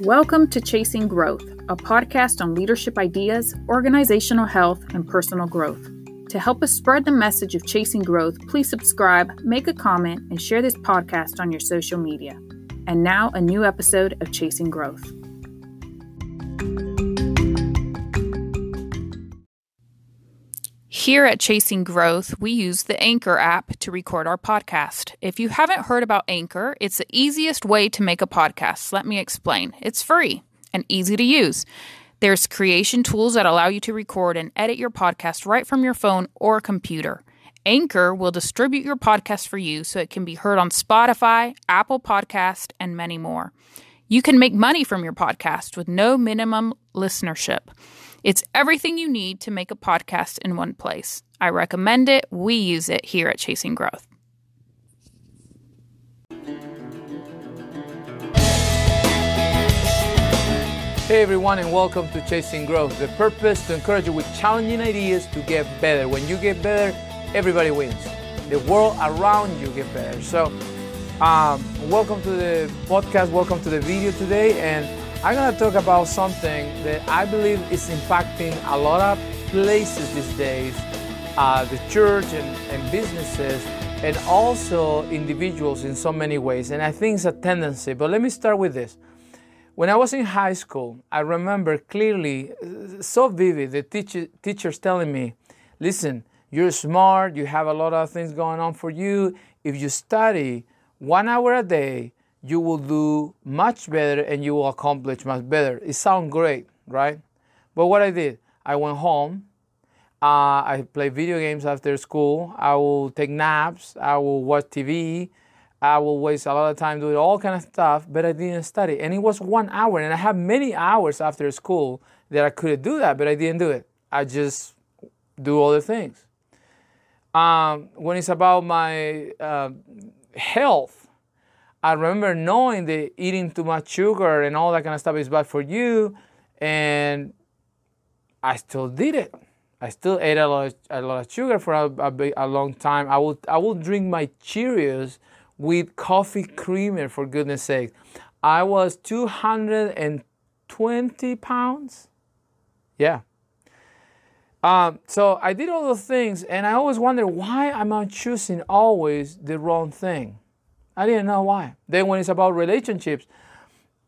Welcome to Chasing Growth, a podcast on leadership ideas, organizational health, and personal growth. To help us spread the message of chasing growth, please subscribe, make a comment, and share this podcast on your social media. And now, a new episode of Chasing Growth. Here at Chasing Growth, we use the Anchor app to record our podcast. If you haven't heard about Anchor, it's the easiest way to make a podcast. Let me explain. It's free and easy to use. There's creation tools that allow you to record and edit your podcast right from your phone or computer. Anchor will distribute your podcast for you so it can be heard on Spotify, Apple Podcast, and many more. You can make money from your podcast with no minimum listenership. It's everything you need to make a podcast in one place. I recommend it. We use it here at Chasing Growth. Hey everyone, and welcome to Chasing Growth. The purpose to encourage you with challenging ideas to get better. When you get better, everybody wins. The world around you get better. So, um, welcome to the podcast. Welcome to the video today, and I'm to talk about something that I believe is impacting a lot of places these days uh, the church and, and businesses, and also individuals in so many ways. And I think it's a tendency. But let me start with this. When I was in high school, I remember clearly, so vivid, the teacher, teachers telling me, listen, you're smart, you have a lot of things going on for you. If you study one hour a day, you will do much better and you will accomplish much better. It sounds great, right? But what I did, I went home. Uh, I play video games after school. I will take naps. I will watch TV. I will waste a lot of time doing all kind of stuff, but I didn't study. And it was one hour, and I have many hours after school that I could do that, but I didn't do it. I just do other things. Um, when it's about my uh, health, I remember knowing that eating too much sugar and all that kind of stuff is bad for you, and I still did it. I still ate a lot of, a lot of sugar for a, a, a long time. I would I would drink my Cheerios with coffee creamer for goodness sake. I was 220 pounds. Yeah. Um, so I did all those things, and I always wonder why am I choosing always the wrong thing. I didn't know why. Then when it's about relationships,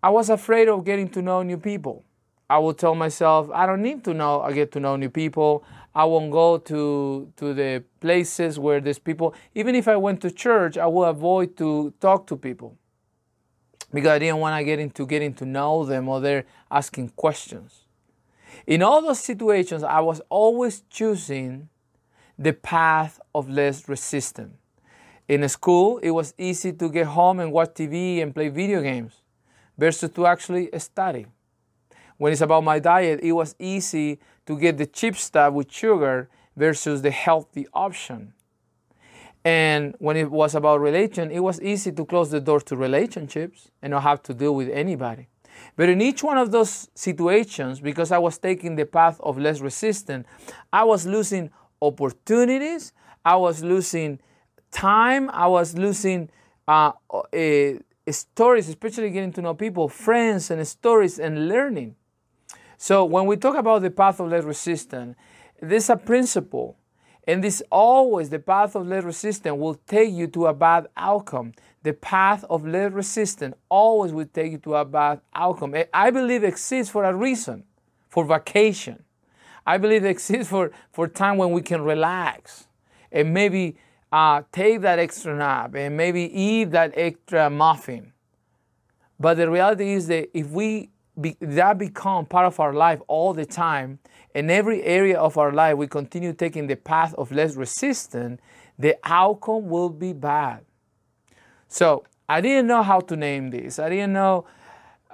I was afraid of getting to know new people. I would tell myself, I don't need to know, I get to know new people. I won't go to to the places where there's people. Even if I went to church, I would avoid to talk to people because I didn't want to get into getting to know them or they're asking questions. In all those situations, I was always choosing the path of less resistance. In school, it was easy to get home and watch TV and play video games versus to actually study. When it's about my diet, it was easy to get the cheap stuff with sugar versus the healthy option. And when it was about religion, it was easy to close the door to relationships and not have to deal with anybody. But in each one of those situations, because I was taking the path of less resistance, I was losing opportunities, I was losing time I was losing uh, uh, stories, especially getting to know people, friends, and stories and learning. So when we talk about the path of less resistance, there's a principle, and this always the path of less resistance will take you to a bad outcome. The path of less resistance always will take you to a bad outcome. I believe exists for a reason, for vacation. I believe it exists for, for time when we can relax and maybe uh, take that extra nap and maybe eat that extra muffin. But the reality is that if we be, that become part of our life all the time, in every area of our life we continue taking the path of less resistance, the outcome will be bad. So I didn't know how to name this. I didn't know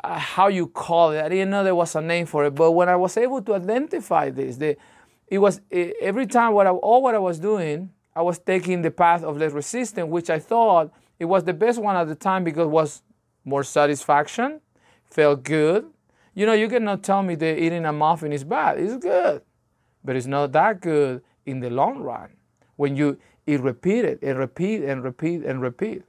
uh, how you call it. I didn't know there was a name for it. But when I was able to identify this, the, it was every time what I, all what I was doing I was taking the path of less resistance, which I thought it was the best one at the time because it was more satisfaction, felt good. You know, you cannot tell me that eating a muffin is bad. It's good, but it's not that good in the long run when you eat repeated and repeat and repeat and repeat.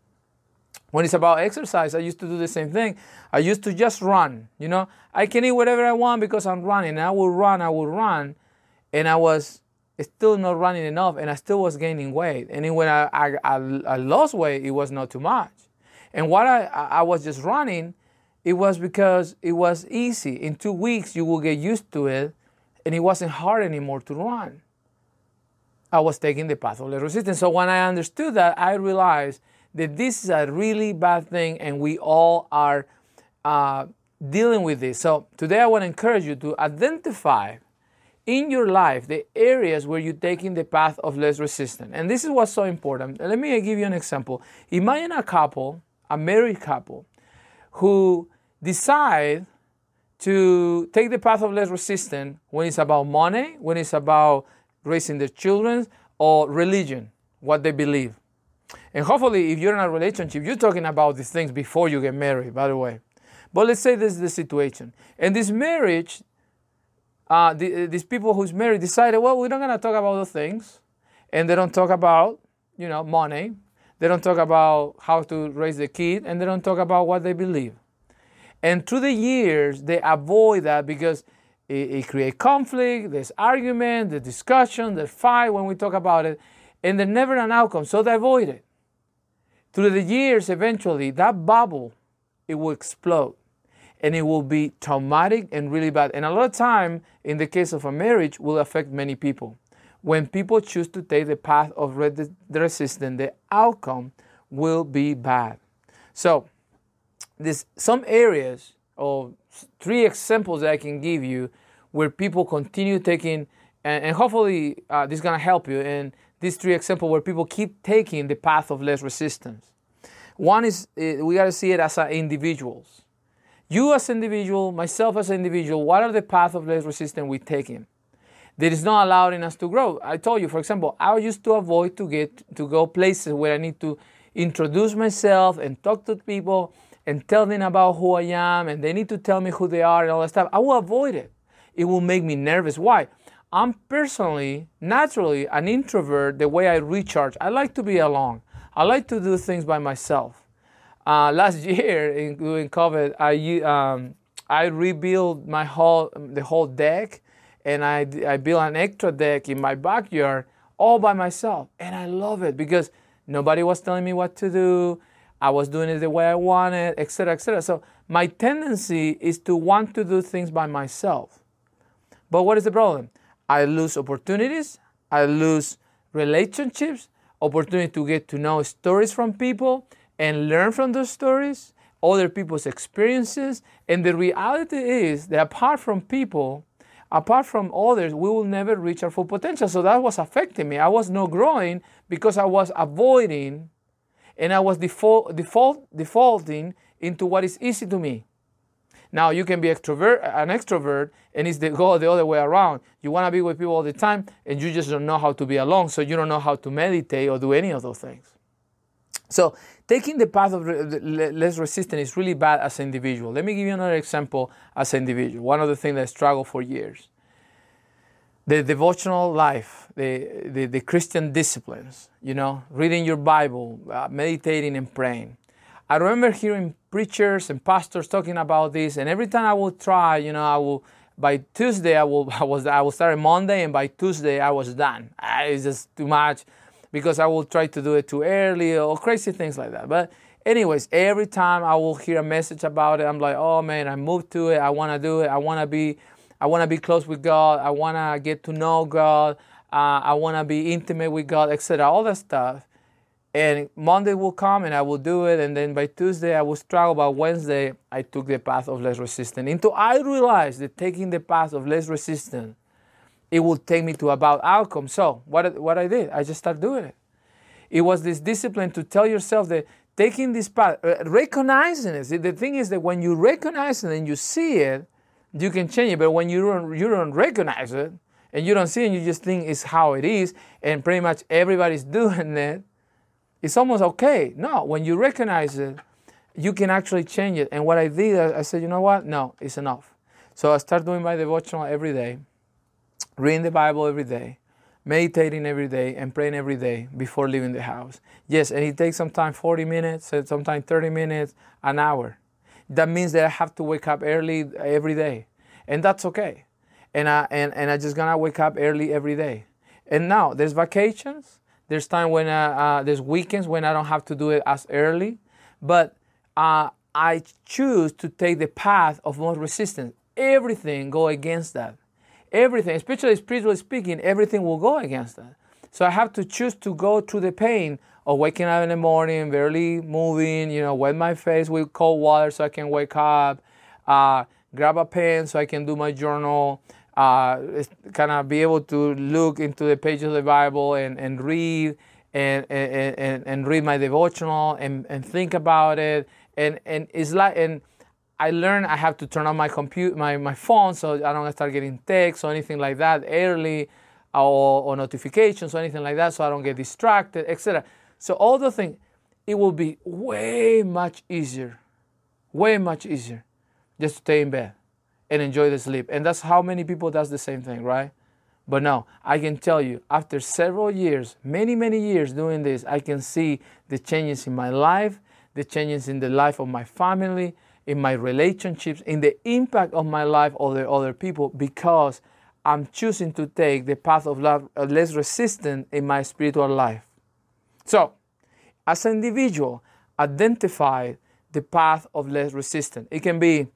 When it's about exercise, I used to do the same thing. I used to just run. You know, I can eat whatever I want because I'm running. I will run, I will run. And I was still not running enough and I still was gaining weight. And when I, I, I, lost weight, it was not too much. And what I, I was just running, it was because it was easy. In two weeks, you will get used to it and it wasn't hard anymore to run. I was taking the path of less resistance. So when I understood that, I realized that this is a really bad thing and we all are uh, dealing with this. So today I want to encourage you to identify in your life the areas where you're taking the path of less resistance. And this is what's so important. Let me give you an example. Imagine a couple, a married couple, who decide to take the path of less resistance when it's about money, when it's about raising their children, or religion, what they believe. And hopefully, if you're in a relationship, you're talking about these things before you get married, by the way. But let's say this is the situation. And this marriage, uh, the, these people who's married decided, well, we're not going to talk about those things. And they don't talk about, you know, money. They don't talk about how to raise the kid. And they don't talk about what they believe. And through the years, they avoid that because it, it creates conflict, there's argument, there's discussion, there's fight when we talk about it. And there's never an outcome. So they avoid it through the years, eventually, that bubble, it will explode and it will be traumatic and really bad. And a lot of time, in the case of a marriage, will affect many people. When people choose to take the path of resistance, the outcome will be bad. So, there's some areas or three examples that I can give you where people continue taking, and, and hopefully uh, this is gonna help you. And these three examples where people keep taking the path of less resistance. One is uh, we got to see it as individuals. You as an individual, myself as an individual, what are the path of less resistance we taking? That is not allowing us to grow. I told you, for example, I used to avoid to get to go places where I need to introduce myself and talk to people and tell them about who I am and they need to tell me who they are and all that stuff. I will avoid it. It will make me nervous. Why? I'm personally, naturally, an introvert the way I recharge. I like to be alone. I like to do things by myself. Uh, last year in, during COVID, I um, I rebuilt my whole the whole deck, and I I built an extra deck in my backyard all by myself, and I love it because nobody was telling me what to do. I was doing it the way I wanted, etc., etc. So my tendency is to want to do things by myself. But what is the problem? I lose opportunities, I lose relationships, opportunity to get to know stories from people and learn from those stories, other people's experiences. And the reality is that apart from people, apart from others, we will never reach our full potential. So that was affecting me. I was not growing because I was avoiding and I was default, default, defaulting into what is easy to me. Now you can be extrovert, an extrovert, and it's the go the other way around. You want to be with people all the time, and you just don't know how to be alone, so you don't know how to meditate or do any of those things. So taking the path of less resistance is really bad as an individual. Let me give you another example as an individual. One of the things that I struggled for years. The devotional life, the, the, the Christian disciplines, you know, reading your Bible, uh, meditating and praying. I remember hearing preachers and pastors talking about this, and every time I would try, you know, I will by Tuesday I will I was I will start Monday, and by Tuesday I was done. Ah, it's just too much because I will try to do it too early or crazy things like that. But anyways, every time I will hear a message about it, I'm like, oh man, I moved to it. I want to do it. I want to be I want to be close with God. I want to get to know God. Uh, I want to be intimate with God, etc. All that stuff. And Monday will come and I will do it. And then by Tuesday, I will struggle. By Wednesday, I took the path of less resistance. Until I realized that taking the path of less resistance, it would take me to about outcome. So what, what I did, I just started doing it. It was this discipline to tell yourself that taking this path, uh, recognizing it. The thing is that when you recognize it and you see it, you can change it. But when you don't, you don't recognize it and you don't see it, and you just think it's how it is, and pretty much everybody's doing it, it's almost okay. No, when you recognize it, you can actually change it. And what I did, I said, you know what? No, it's enough. So I started doing my devotional every day, reading the Bible every day, meditating every day and praying every day before leaving the house. Yes, and it takes sometimes 40 minutes, sometimes 30 minutes, an hour. That means that I have to wake up early every day, and that's okay. And I and, and I just gonna wake up early every day. And now there's vacations. There's time when uh, uh, there's weekends when I don't have to do it as early, but uh, I choose to take the path of most resistance. Everything go against that. Everything, especially spiritually speaking, everything will go against that. So I have to choose to go through the pain of waking up in the morning, barely moving, you know, wet my face with cold water so I can wake up, uh, grab a pen so I can do my journal, uh, kind of be able to look into the pages of the Bible and, and read and, and, and, and read my devotional and, and think about it and and it's like and I learned I have to turn on my computer my, my phone so I don't start getting texts or anything like that early or, or notifications or anything like that so I don't get distracted etc so all the things it will be way much easier way much easier just to stay in bed and enjoy the sleep. And that's how many people does the same thing right? But no I can tell you after several years many many years doing this I can see the changes in my life the changes in the life of my family, in my relationships, in the impact of my life on the other people because I'm choosing to take the path of love less resistant in my spiritual life. So, as an individual, identify the path of less resistance. It can be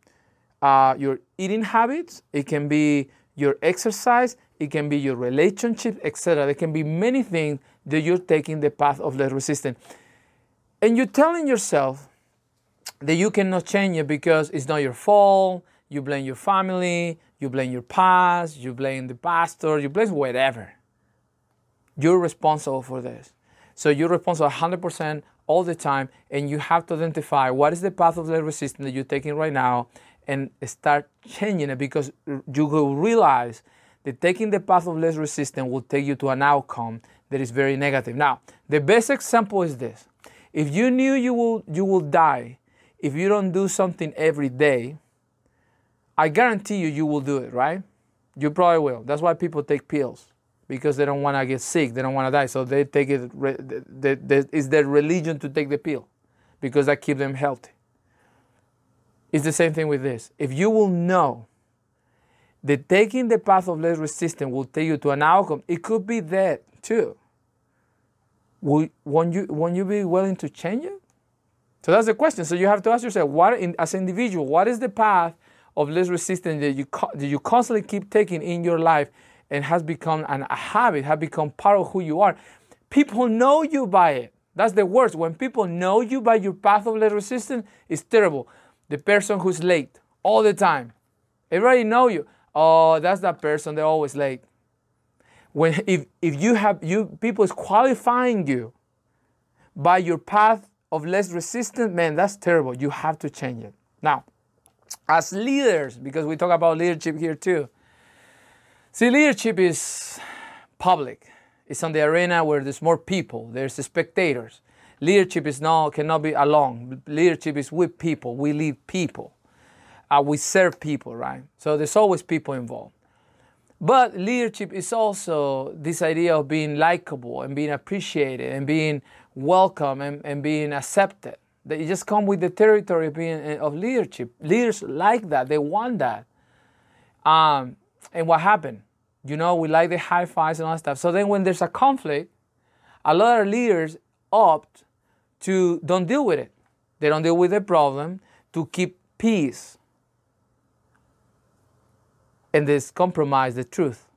uh, your eating habits, it can be your exercise, it can be your relationship, etc. There can be many things that you're taking the path of less resistance. And you're telling yourself that you cannot change it because it's not your fault. You blame your family, you blame your past, you blame the pastor, you blame whatever. You're responsible for this. So you're responsible 100% all the time, and you have to identify what is the path of the resistance that you're taking right now and start changing it because you will realize that taking the path of less resistance will take you to an outcome that is very negative. Now, the best example is this if you knew you will, you will die if you don't do something every day, I guarantee you, you will do it, right? You probably will. That's why people take pills because they don't want to get sick, they don't want to die, so they take it. It's their religion to take the pill because that keeps them healthy. It's the same thing with this. If you will know that taking the path of less resistance will take you to an outcome, it could be that too will, won't, you, won't you be willing to change it? So that's the question. So you have to ask yourself, what in, as an individual, what is the path of less resistance that you, that you constantly keep taking in your life and has become an, a habit, has become part of who you are? People know you by it. That's the worst. When people know you by your path of less resistance, it's terrible. The person who's late all the time. Everybody know you. Oh, that's that person. They're always late when if, if you have you people is qualifying you by your path of less resistance man that's terrible. You have to change it. Now as leaders because we talk about leadership here too see leadership is public. It's on the arena where there's more people. There's the spectators. Leadership is not cannot be alone. Leadership is with people. We lead people. Uh, we serve people right? So there's always people involved. But leadership is also this idea of being likable and being appreciated and being welcome and, and being accepted. That you just come with the territory of being eh, of leadership. Leaders like that. They want that. Um, and what happened? You know, we like the high fives and all that stuff. So then when there's a conflict, a lot of leaders opt to don't deal with it. They don't deal with the problem to keep peace and they compromise the truth.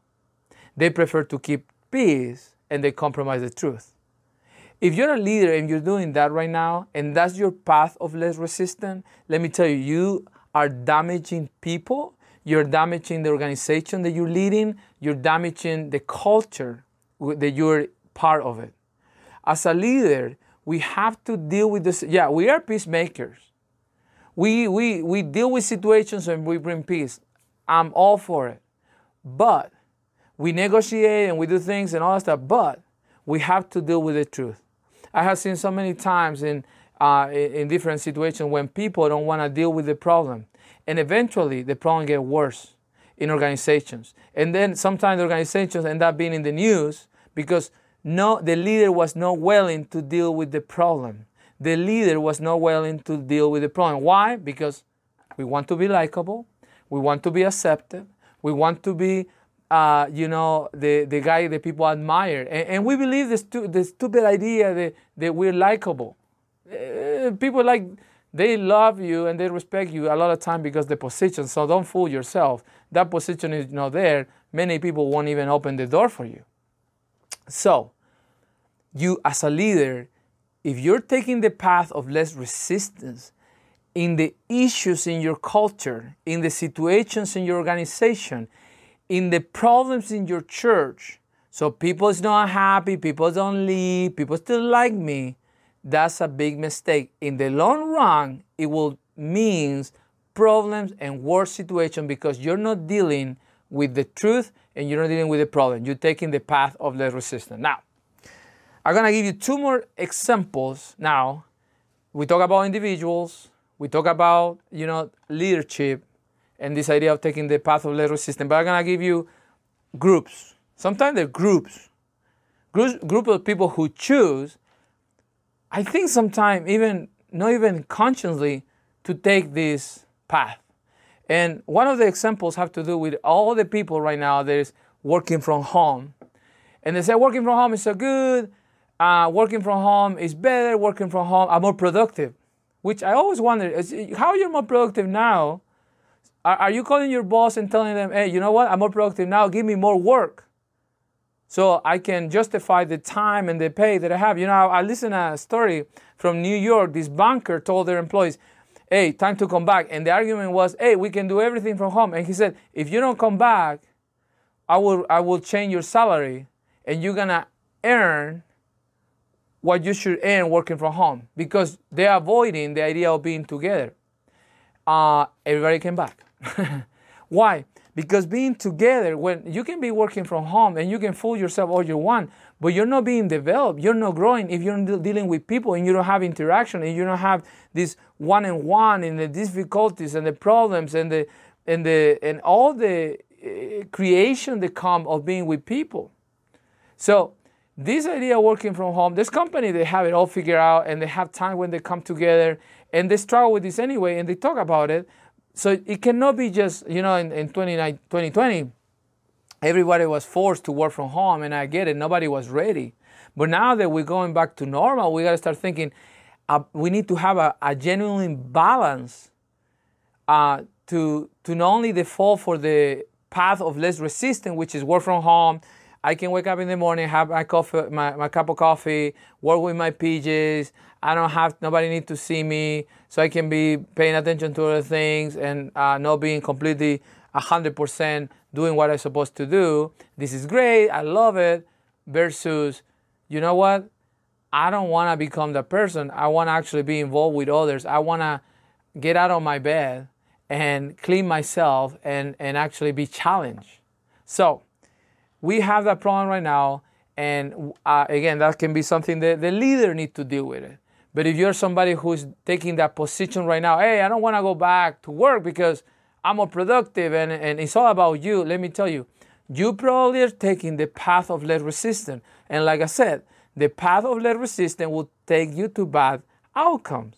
They prefer to keep peace and they compromise the truth. If you're a leader and you're doing that right now, and that's your path of less resistance, let me tell you, you are damaging people, you're damaging the organization that you're leading, you're damaging the culture that you're part of it. As a leader, we have to deal with this. Yeah, we are peacemakers. We, we, we deal with situations and we bring peace. I'm all for it. But we negotiate and we do things and all that stuff, but we have to deal with the truth. I have seen so many times in, uh, in different situations when people don't want to deal with the problem. And eventually the problem gets worse. in organizations. And then sometimes organizations end up being in the news because no, the leader was not willing to deal with the problem. The leader was not willing to deal with the problem. Why? Because we want to be likable, we want to be accepted, we want to be, uh, you know, the, the guy that people admire. And, and we believe the, stu- the stupid idea that, that we're likable. Uh, people like, they love you and they respect you a lot of time because the position. So don't fool yourself. That position is not there. Many people won't even open the door for you. So, you as a leader, if you're taking the path of less resistance in the issues in your culture, in the situations in your organization, in the problems in your church, so people's not happy, people don't leave, people still like me, that's a big mistake. In the long run, it will means problems and worse situation because you're not dealing with the truth and you're not dealing with the problem. You're taking the path of the resistance. Now, I'm gonna give you two more examples. Now, we talk about individuals, we talk about you know leadership, and this idea of taking the path of the resistance. But I'm gonna give you groups. Sometimes they're groups, groups, group of people who choose I think sometimes even not even consciously to take this path. And one of the examples have to do with all the people right now that is working from home. And they say working from home is so good, uh, working from home is better, working from home, I'm more productive. Which I always wonder, is, how you're more productive now? Are, are you calling your boss and telling them, hey, you know what, I'm more productive now, give me more work? so I can justify the time and the pay that I have. You know, I, I listened to a story from New York. This banker told their employees, hey, time to come back. And the argument was, hey, we can do everything from home. And he said, if you don't come back, I will, I will change your salary and you're going to earn what you should earn working from home because they're avoiding the idea of being together. Uh, everybody came back. Why? Because being together, when you can be working from home and you can fool yourself all you want, but you're not being developed, you're not growing if you're dealing with people and you don't have interaction and you don't have this one on one and the difficulties and the problems and the and the and all the uh, creation that come of being with people. So this idea of working from home, this company they have it all figured out and they have time when they come together and they struggle with this anyway and they talk about it so it cannot be just, you know, in, in 2020, everybody was forced to work from home, and I get it, nobody was ready. But now that we're going back to normal, we got to start thinking uh, we need to have a, a genuine balance uh, to, to not only default for the path of less resistance, which is work from home. I can wake up in the morning, have my coffee, my, my cup of coffee, work with my PJs. I don't have nobody need to see me, so I can be paying attention to other things and uh, not being completely hundred percent doing what I'm supposed to do. This is great. I love it. Versus, you know what? I don't want to become that person. I want to actually be involved with others. I want to get out of my bed and clean myself and, and actually be challenged. So, we have that problem right now. And uh, again, that can be something that the leader needs to deal with it. But if you're somebody who's taking that position right now, hey, I don't want to go back to work because I'm more productive and, and it's all about you, let me tell you, you probably are taking the path of less resistance. And like I said, the path of less resistance will take you to bad outcomes.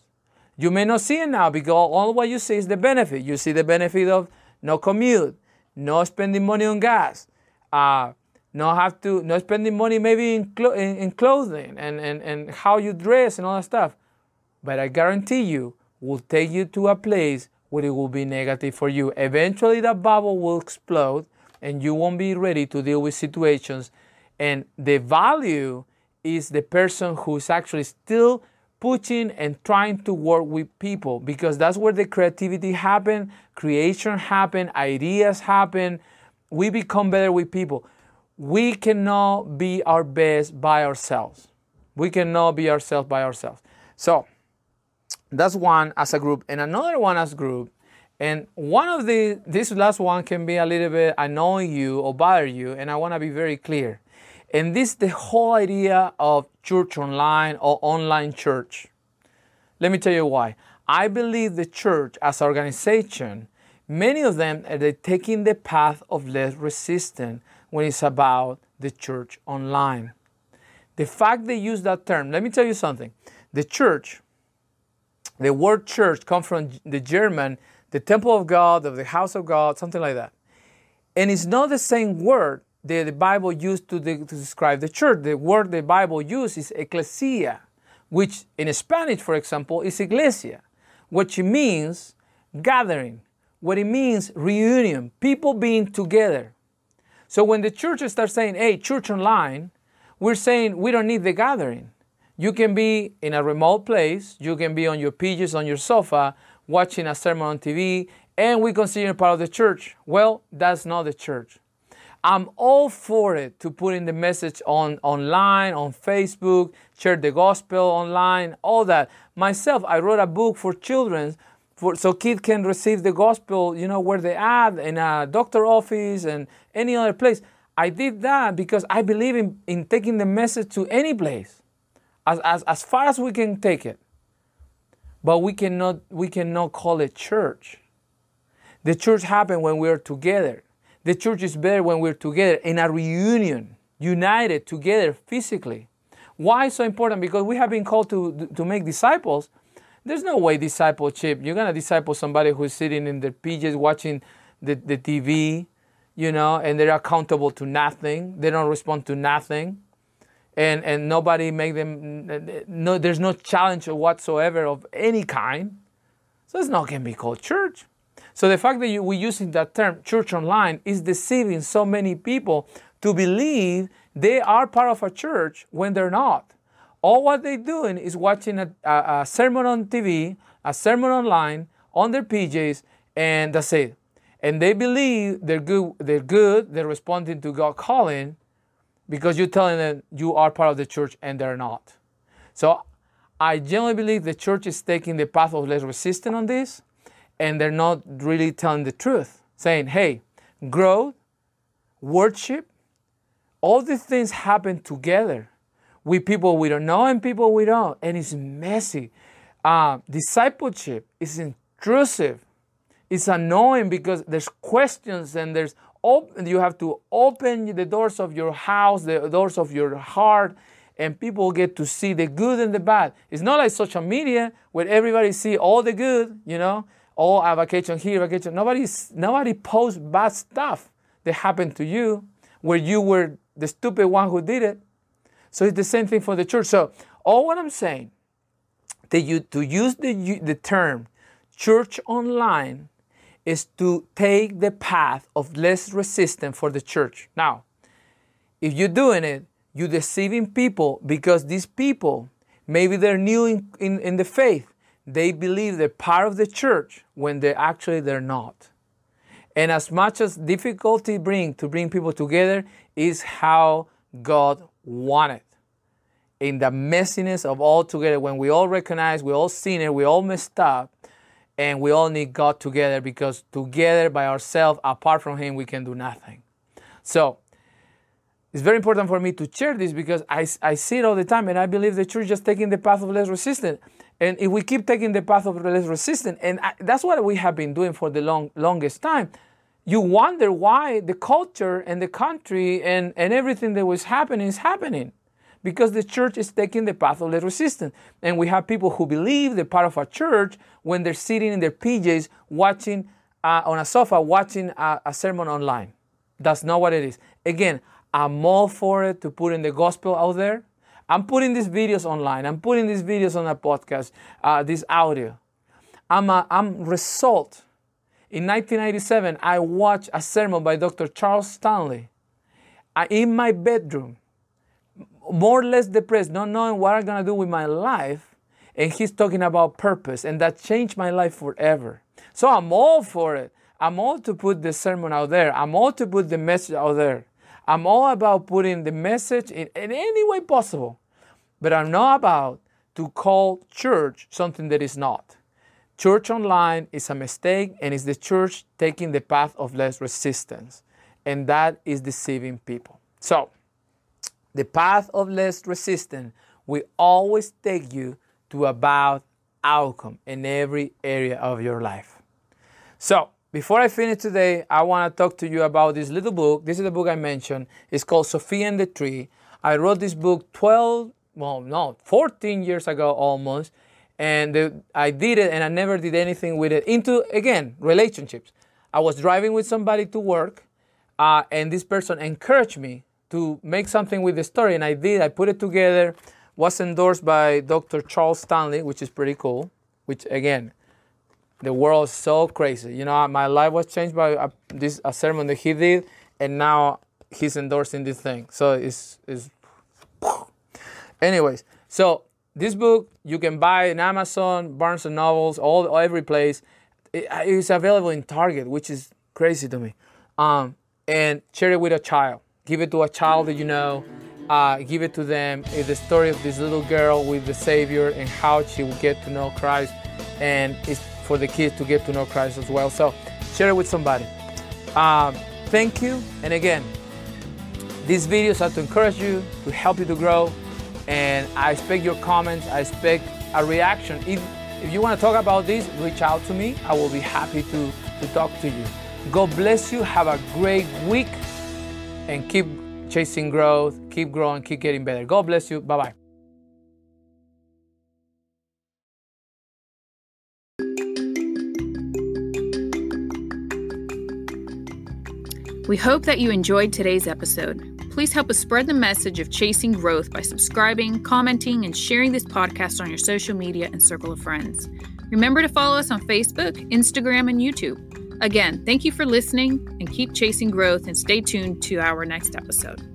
You may not see it now because all what you see is the benefit. You see the benefit of no commute, no spending money on gas, uh, not have to not spending money maybe in, clo- in, in, clothing and, and, and how you dress and all that stuff. But i guarantee you will take you to a place where it will be negative for you. Eventually that bubble will explode and you won't be ready to deal with situations. And the value is the person who's actually still pushing and trying to work with people because that's where the creativity happen creation happen ideas happen we become better with people we cannot be our best by ourselves. We cannot be ourselves by ourselves. So that's one as a group, and another one as group. And one of the this last one can be a little bit annoy you or bother you, and I want to be very clear. And this the whole idea of church online or online church. Let me tell you why. I believe the church as an organization Many of them eh, are taking the path of less resistance when it's about the church online. The fact they use that term, let me tell you something. The church, the word church comes from the German, the temple of God, of the house of God, something like that. And it's not the same word that the Bible used to, to describe the church. The word the Bible uses is ecclesia, which in Spanish, for example, is iglesia, which means gathering, what it means reunion, people being together. So when the church starts saying, hey, church online, we're saying we don't need the gathering. You can be in a remote place, you can be on your PJs on your sofa watching a sermon on TV, and we consider you part of the church. Well, that's not the church. I'm all for it to put in the message on online, on Facebook, share the gospel online, all that. Myself, I wrote a book for children for, so kids can receive the gospel, you know, where they are, in a doctor office and any other place. I did that because I believe in, in taking the message to any place, as, as, as far as we can take it. But we cannot, we cannot call it church. The church happens when we're together. The church is better when we're together in a reunion, united together physically. Why so important? Because we have been called to, to make disciples. There's no way discipleship, you're to disciple somebody who's sitting in their PJs watching the, the TV, you know, and they're accountable to nothing. They don't respond to nothing. And, and nobody make them, no, there's no challenge whatsoever of any kind. So it's not to be called church. So the fact that you, we're using that term church online is deceiving so many people to believe they are part of a church when they're not. All what they're doing is watching a, a, a sermon on TV, a sermon online, on their PJs, and that's it and they believe they're good, they're good, they're responding to God calling because you're telling them you are part of the church and they're not. So I generally believe the church is taking the path of less resistance on this, and they're not really telling the truth, saying, hey, growth, worship, all these things happen together with people we don't know and people we don't, and it's messy. Uh, discipleship is intrusive it's annoying because there's questions and there's op- you have to open the doors of your house, the doors of your heart, and people get to see the good and the bad. It's not like social media where everybody see all the good, you know, all a vacation here, vacation. Nobody nobody posts bad stuff that happened to you where you were the stupid one who did it. So it's the same thing for the church. So all what I'm saying, that you to use the the term church online is to take the path of less resistance for the church. Now, if you're doing it, you're deceiving people because these people, maybe they're new in, in, in, the faith. They believe they're part of the church when they actually they're not. And as much as difficulty bring to bring people together is how God wanted. In the messiness of all together, when we all recognize we all sinner, we all messed up, and we all need God together because together by ourselves, apart from Him, we can do nothing. So it's very important for me to share this because I, I see it all the time, and I believe the church is taking the path of less resistance. And if we keep taking the path of less resistance, and I, that's what we have been doing for the long, longest time, you wonder why the culture and the country and, and everything that was happening is happening because the church is taking the path of less resistance. And we have people who believe they're part of a church when they're sitting in their PJs watching uh, on a sofa watching a, a sermon online. That's not what it is. Again, I'm all for it to put in the gospel out there. I'm putting these videos online. I'm putting these videos on a podcast, uh, this audio. I'm a I'm result. In 1997, I watched a sermon by Dr. Charles Stanley uh, in my bedroom more or less depressed, not knowing what I'm gonna do with my life. And he's talking about purpose, and that changed my life forever. So I'm all for it. I'm all to put the sermon out there. I'm all to put the message out there. I'm all about putting the message in, in any way possible. But I'm not about to call church something that is not. Church online is a mistake, and it's the church taking the path of less resistance. And that is deceiving people. So, the path of less resistance will always take you to about outcome in every area of your life. So, before I finish today, I want to talk to you about this little book. This is the book I mentioned. It's called Sophia and the Tree. I wrote this book 12, well, no, 14 years ago almost. And the, I did it and I never did anything with it. Into, again, relationships. I was driving with somebody to work, uh, and this person encouraged me to make something with the story. And I did. I put it together. Was endorsed by Dr. Charles Stanley, which is pretty cool. Which, again, the world is so crazy. You know, my life was changed by a, this a sermon that he did, and now he's endorsing this thing. So it's it's. Anyways, so this book you can buy in Amazon, Barnes and Nobles, all every place. It, it's available in Target, which is crazy to me. Um, and share it with a child. Give it to a child that you know. Uh, give it to them. It's the story of this little girl with the Savior and how she will get to know Christ, and it's for the kids to get to know Christ as well. So share it with somebody. Um, thank you. And again, these videos are to encourage you, to help you to grow. And I expect your comments. I expect a reaction. If, if you want to talk about this, reach out to me. I will be happy to, to talk to you. God bless you. Have a great week and keep chasing growth, keep growing, keep getting better. God bless you. Bye bye. We hope that you enjoyed today's episode. Please help us spread the message of chasing growth by subscribing, commenting, and sharing this podcast on your social media and circle of friends. Remember to follow us on Facebook, Instagram, and YouTube. Again, thank you for listening and keep chasing growth and stay tuned to our next episode.